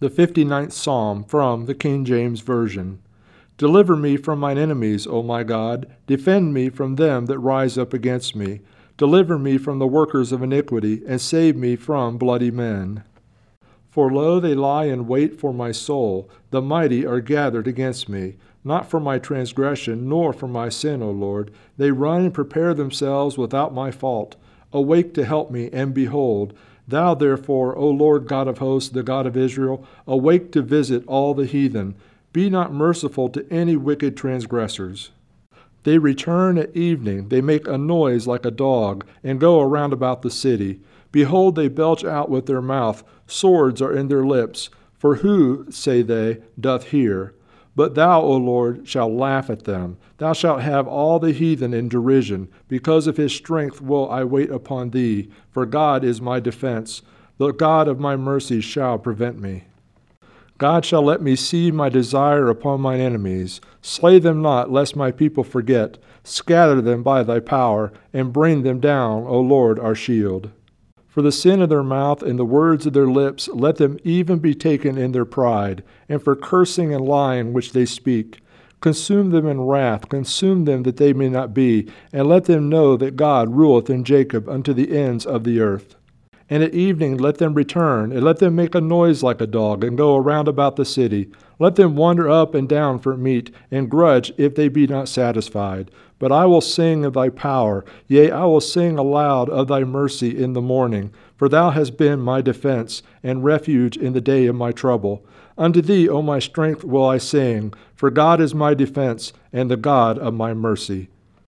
The 59th Psalm from the King James Version. Deliver me from mine enemies, O my God. Defend me from them that rise up against me. Deliver me from the workers of iniquity, and save me from bloody men. For lo, they lie in wait for my soul. The mighty are gathered against me. Not for my transgression, nor for my sin, O Lord. They run and prepare themselves without my fault. Awake to help me, and behold, Thou therefore, O Lord God of hosts, the God of Israel, awake to visit all the heathen. Be not merciful to any wicked transgressors. They return at evening, they make a noise like a dog, and go around about the city. Behold, they belch out with their mouth, swords are in their lips. For who, say they, doth hear? But thou, O Lord, shalt laugh at them. Thou shalt have all the heathen in derision. Because of his strength will I wait upon thee, for God is my defense. The God of my mercy shall prevent me. God shall let me see my desire upon mine enemies. Slay them not, lest my people forget. Scatter them by thy power, and bring them down, O Lord, our shield. For the sin of their mouth and the words of their lips, let them even be taken in their pride, and for cursing and lying which they speak. Consume them in wrath, consume them that they may not be, and let them know that God ruleth in Jacob unto the ends of the earth. And at evening let them return, and let them make a noise like a dog, and go around about the city. Let them wander up and down for meat, and grudge if they be not satisfied. But I will sing of thy power, yea, I will sing aloud of thy mercy in the morning. For thou hast been my defense and refuge in the day of my trouble. Unto thee, O my strength, will I sing, for God is my defense and the God of my mercy.